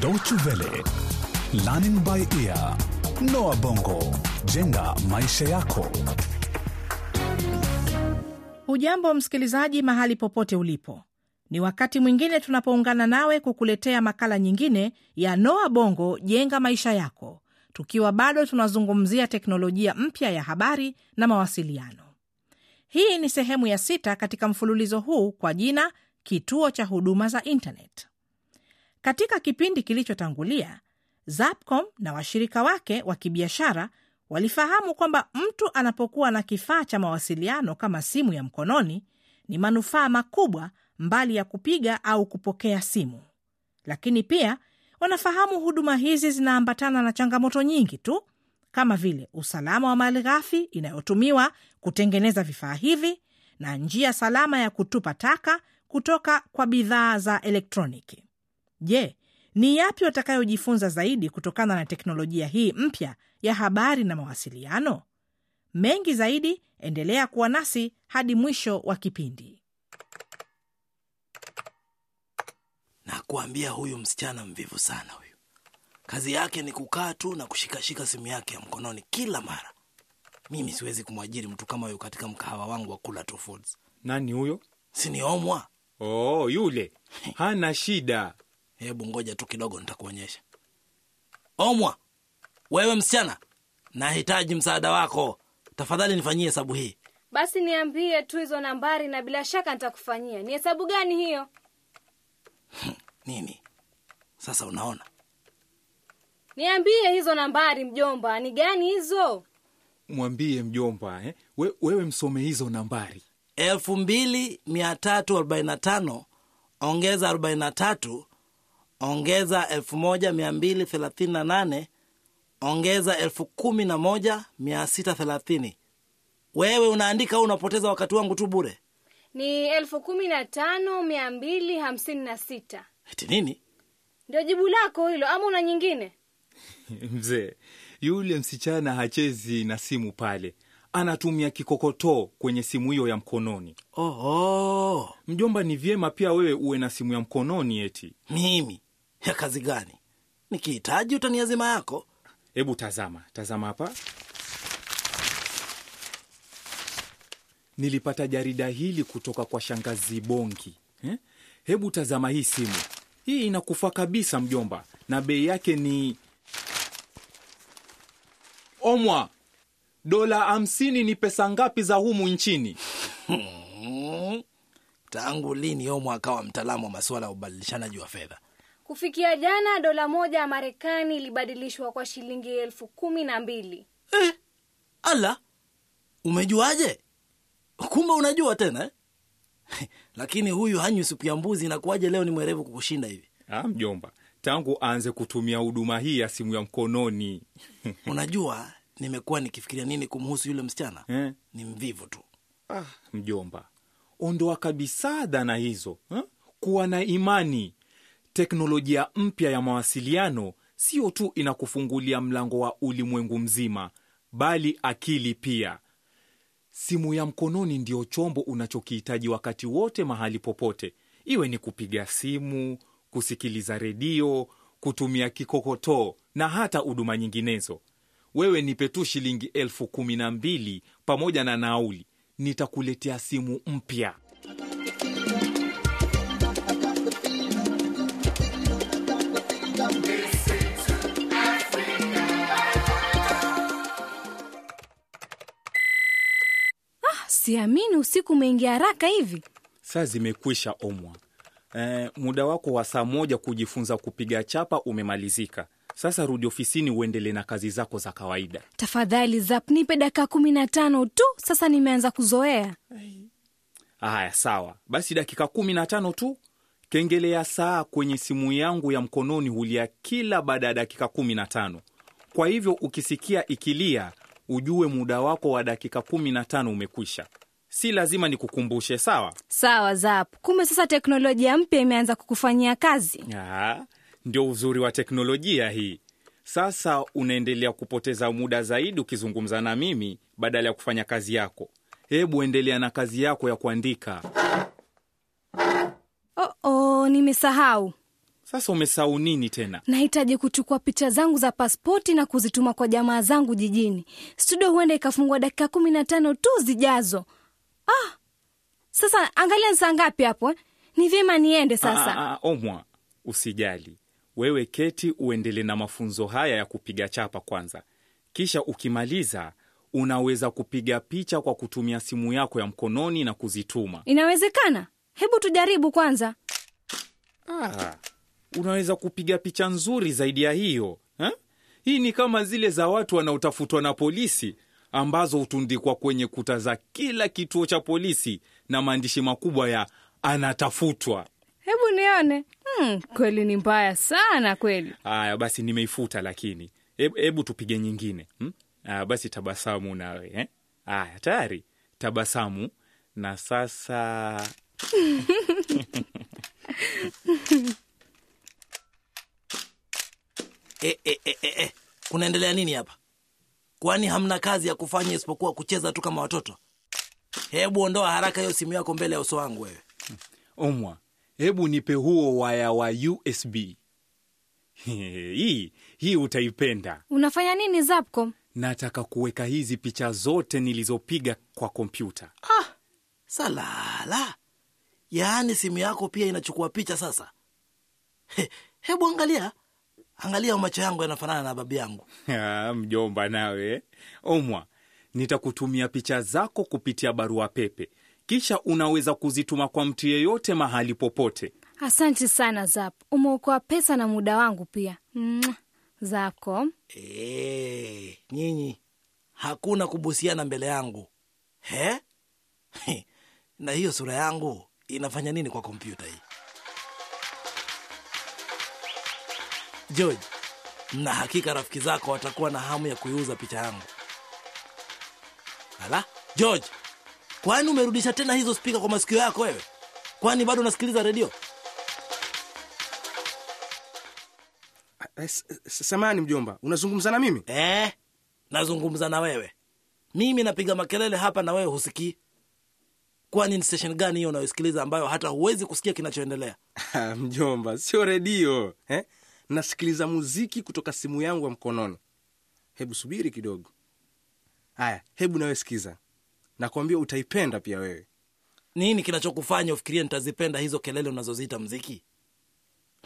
Deutsche Welle, Learning by Ear, Noah Bongo, jenga maisha yako. Hujambo msikilizaji, mahali popote ulipo, ni wakati mwingine tunapoungana nawe kukuletea makala nyingine ya Noa Bongo jenga maisha yako, tukiwa bado tunazungumzia teknolojia mpya ya habari na mawasiliano. Hii ni sehemu ya sita katika mfululizo huu kwa jina kituo cha huduma za intanet. Katika kipindi kilichotangulia, Zapcom na washirika wake wa kibiashara walifahamu kwamba mtu anapokuwa na kifaa cha mawasiliano kama simu ya mkononi ni manufaa makubwa mbali ya kupiga au kupokea simu. Lakini pia wanafahamu huduma hizi zinaambatana na changamoto nyingi tu, kama vile usalama wa mali ghafi inayotumiwa kutengeneza vifaa hivi na njia salama ya kutupa taka kutoka kwa bidhaa za elektroniki. Je, ni yapi watakayojifunza zaidi kutokana na teknolojia hii mpya ya habari na mawasiliano? Mengi zaidi, endelea kuwa nasi hadi mwisho wa kipindi. Nakuambia, huyu msichana mvivu sana huyu kazi yake ni kukaa tu na kushikashika simu yake ya mkononi kila mara mimi siwezi kumwajiri mtu kama huyu katika mkahawa wangu wa kula tu foods Nani huyo? siniomwa Oh, yule hana shida. Hebu ngoja tu kidogo nitakuonyesha omwa wewe msichana nahitaji msaada wako tafadhali nifanyie hesabu hii Basi niambie tu hizo nambari na bila shaka nitakufanyia. Ni hesabu gani hiyo? nini sasa unaona Niambie hizo nambari mjomba, ni gani hizo? Mwambie mjomba eh? We, wewe msome hizo nambari. elfu mbili mia tatu arobaini na tano ongeza arobaini na tatu ongeza elfu moja mia mbili thelathini na nane ongeza elfu kumi na moja mia sita thelathini wewe unaandika au unapoteza wakati wangu tu bure Ni elfu kumi na tano mia mbili hamsini na sita. eti nini Ndio jibu lako hilo ama una nyingine? Mzee, yule msichana hachezi na simu pale, anatumia kikokotoo kwenye simu hiyo ya mkononi. oho Mjomba, ni vyema pia wewe uwe na simu ya mkononi. Eti mimi ya kazi gani nikihitaji utaniazima yako hebu tazama, tazama hapa. Nilipata jarida hili kutoka kwa shangazi Bongi eh? Hebu tazama hii simu hii, inakufaa kabisa mjomba, na bei yake ni omwa dola hamsini. Ni pesa ngapi za humu nchini? Tangu lini omwa akawa mtaalamu wa masuala ya ubadilishanaji wa fedha Kufikia jana dola moja ya Marekani ilibadilishwa kwa shilingi elfu kumi na mbili. eh, ala umejuaje kumbe unajua tena eh? lakini huyu hanywi supu ya mbuzi inakuwaje leo ni mwerevu kukushinda hivi Ah, mjomba, tangu aanze kutumia huduma hii ya simu ya mkononi unajua nimekuwa nikifikiria nini kumhusu yule msichana eh? ni mvivu tu Ah, mjomba, ondoa kabisa dhana hizo eh? Kuwa na imani. Teknolojia mpya ya mawasiliano sio tu inakufungulia mlango wa ulimwengu mzima, bali akili pia. Simu ya mkononi ndiyo chombo unachokihitaji wakati wote, mahali popote, iwe ni kupiga simu, kusikiliza redio, kutumia kikokotoo na hata huduma nyinginezo. Wewe nipe tu shilingi elfu kumi na mbili pamoja na nauli, nitakuletea simu mpya. Siamini usiku umeingia haraka hivi. Saa zimekwisha omwa. E, muda wako wa saa moja kujifunza kupiga chapa umemalizika. Sasa rudi ofisini uendele na kazi zako za kawaida. Tafadhali Zap, nipe dakika kumi na tano tu, sasa nimeanza kuzoea. Haya, sawa basi, dakika kumi na tano tu. Kengele ya saa kwenye simu yangu ya mkononi hulia kila baada ya dakika kumi na tano. Kwa hivyo ukisikia ikilia, ujue muda wako wa dakika kumi na tano umekwisha. Si lazima nikukumbushe, sawa? Sawa Zap, kumbe sasa teknolojia mpya imeanza kukufanyia kazi. Ah, ndio uzuri wa teknolojia hii. Sasa unaendelea kupoteza muda zaidi ukizungumza na mimi badala ya kufanya kazi yako. Hebu endelea na kazi yako ya kuandika. Oh, oh, nimesahau. Sasa umesahau nini tena? Nahitaji kuchukua picha zangu za paspoti na kuzituma kwa jamaa zangu jijini. Studio huenda ikafungua dakika kumi na tano tu zijazo. Ah, sasa angalia ni saa ngapi hapo eh? Ni vyema niende sasa. Ah, ah, ah, Omwa, usijali. Wewe keti uendele na mafunzo haya ya kupiga chapa kwanza, kisha ukimaliza unaweza kupiga picha kwa kutumia simu yako ya mkononi na kuzituma. Inawezekana? Hebu tujaribu kwanza. Ah, unaweza kupiga picha nzuri zaidi ya hiyo ha? Hii ni kama zile za watu wanaotafutwa na polisi ambazo hutundikwa kwenye kuta za kila kituo cha polisi na maandishi makubwa ya anatafutwa. Hebu nione. Hmm, kweli ni mbaya sana kweli. Aya, basi nimeifuta, lakini hebu hebu tupige nyingine hmm? Aya, basi tabasamu nawe eh? Aya, tayari tabasamu, na sasa e, e, e, e, e. kunaendelea nini hapa kwani hamna kazi ya kufanya isipokuwa kucheza tu kama watoto hebu ondoa haraka hiyo simu yako mbele ya uso wangu wewe Omwa, hebu nipe huo waya wa USB. Hii hii utaipenda. Unafanya nini Zapcom? Nataka kuweka hizi picha zote nilizopiga kwa kompyuta. salala yaani simu yako pia inachukua picha sasa He, hebu angalia angalia macho yangu yanafanana na babi yangu Mjomba nawe. Omwa, nitakutumia picha zako kupitia barua pepe, kisha unaweza kuzituma kwa mtu yeyote mahali popote. Asante sana Zap, umeokoa pesa na muda wangu pia. Mwah. E, nyinyi hakuna kubusiana mbele yangu he? He, na hiyo sura yangu inafanya nini kwa kompyuta hii george na hakika rafiki zako watakuwa na hamu ya kuiuza picha yangu. Ala george kwani umerudisha tena hizo spika kwa masikio yako wewe? Kwani bado unasikiliza redio? Eh, s- s- Samahani mjomba, unazungumza na mimi? eh, nazungumza na wewe. Mimi napiga makelele hapa na wewe husikii. Kwani ni stesheni gani hiyo unayosikiliza ambayo hata huwezi kusikia kinachoendelea? Mjomba, sio redio eh? Nasikiliza muziki kutoka simu yangu ya mkononi. Hebu subiri kidogo. Haya, hebu nawe sikiza, nakwambia utaipenda pia wewe. nini kinachokufanya ufikirie nitazipenda hizo kelele unazoziita mziki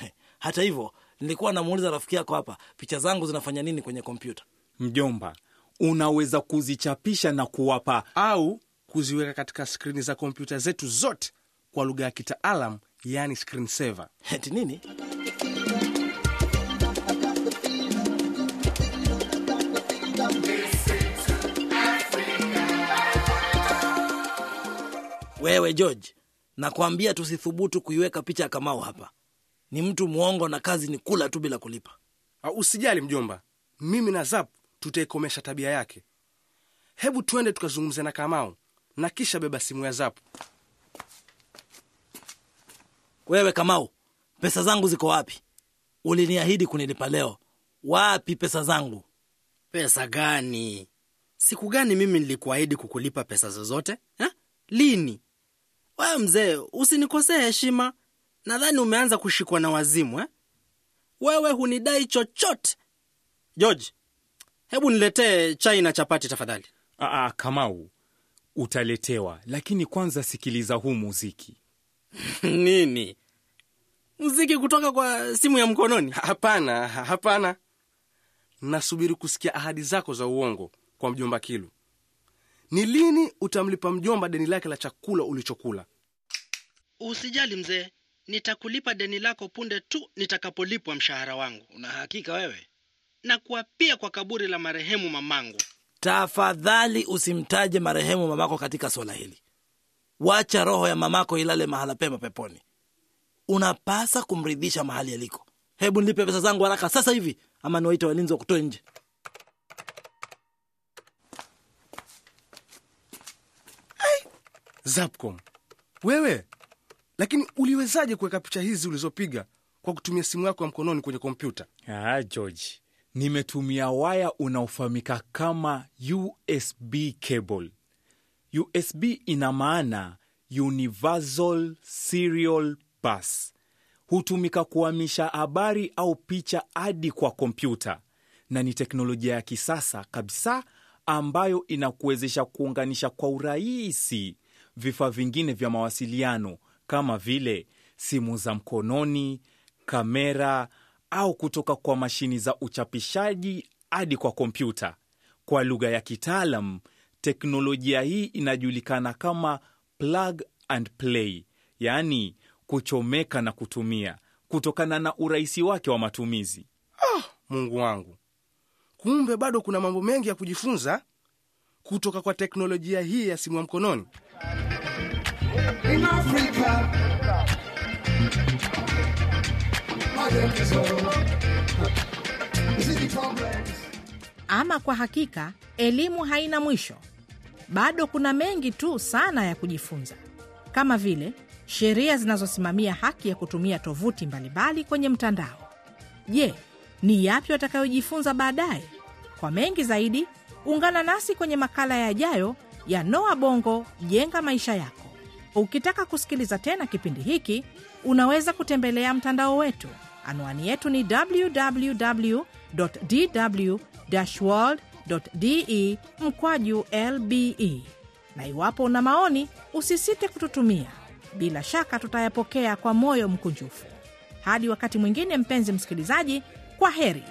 He, hata hivyo nilikuwa namuuliza rafiki yako hapa picha zangu zinafanya nini kwenye kompyuta Mjomba, unaweza kuzichapisha na kuwapa au kuziweka katika skrini za kompyuta zetu zote kwa lugha ya kitaalam, yani screen saver. heti nini wewe george nakwambia tusithubutu kuiweka picha ya kamau hapa ni mtu mwongo na kazi ni kula tu bila kulipa Ah, Usijali mjomba, mimi na Zap tutaikomesha tabia yake. Hebu tuende tukazungumze na Kamau na kisha beba simu ya Zap. wewe kamau pesa zangu ziko wapi uliniahidi kunilipa leo wapi pesa zangu Pesa gani? Siku gani mimi nilikuahidi kukulipa pesa zozote ha? Lini? Wewe mzee, usinikosee heshima. Nadhani umeanza kushikwa na wazimu eh? Wewe hunidai chochote. George, hebu niletee chai na chapati tafadhali. Aa, Kamau, utaletewa, lakini kwanza sikiliza huu muziki. Nini? Muziki kutoka kwa simu ya mkononi? Hapana, hapana, nasubiri kusikia ahadi zako za uongo kwa mjomba Kilu. Ni lini utamlipa mjomba deni lake la chakula ulichokula? Usijali mzee, nitakulipa deni lako punde tu nitakapolipwa mshahara wangu, una hakika wewe? Na kuapia kwa kaburi la marehemu mamangu. tafadhali usimtaje marehemu mamako katika swala hili. Wacha roho ya mamako ilale mahala pema peponi. Unapasa kumridhisha mahali aliko. Hebu nilipe pesa zangu haraka sasa hivi ama niwaite walinzi wa kutoe nje. Zapcom, wewe lakini uliwezaje kuweka picha hizi ulizopiga kwa kutumia simu yako ya mkononi kwenye kompyuta? Ah, George, nimetumia waya unaofahamika kama USB cable. USB ina maana Universal Serial Bus. hutumika kuhamisha habari au picha hadi kwa kompyuta, na ni teknolojia ya kisasa kabisa ambayo inakuwezesha kuunganisha kwa urahisi vifaa vingine vya mawasiliano kama vile simu za mkononi, kamera au kutoka kwa mashini za uchapishaji hadi kwa kompyuta. Kwa lugha ya kitaalam, teknolojia hii inajulikana kama plug and play, yaani kuchomeka na kutumia, kutokana na urahisi wake wa matumizi. Mungu wangu, kumbe bado kuna mambo mengi ya kujifunza kutoka kwa teknolojia hii ya simu ya mkononi. In Africa. Ama kwa hakika elimu haina mwisho, bado kuna mengi tu sana ya kujifunza, kama vile sheria zinazosimamia haki ya kutumia tovuti mbalimbali kwenye mtandao. Je, ni yapi watakayojifunza baadaye? Kwa mengi zaidi, ungana nasi kwenye makala yajayo ya Noa Bongo, jenga maisha yako. Ukitaka kusikiliza tena kipindi hiki, unaweza kutembelea mtandao wetu. Anwani yetu ni www.dw-world.de mkwaju lbe, na iwapo una maoni, usisite kututumia. Bila shaka tutayapokea kwa moyo mkunjufu. Hadi wakati mwingine, mpenzi msikilizaji, kwa heri.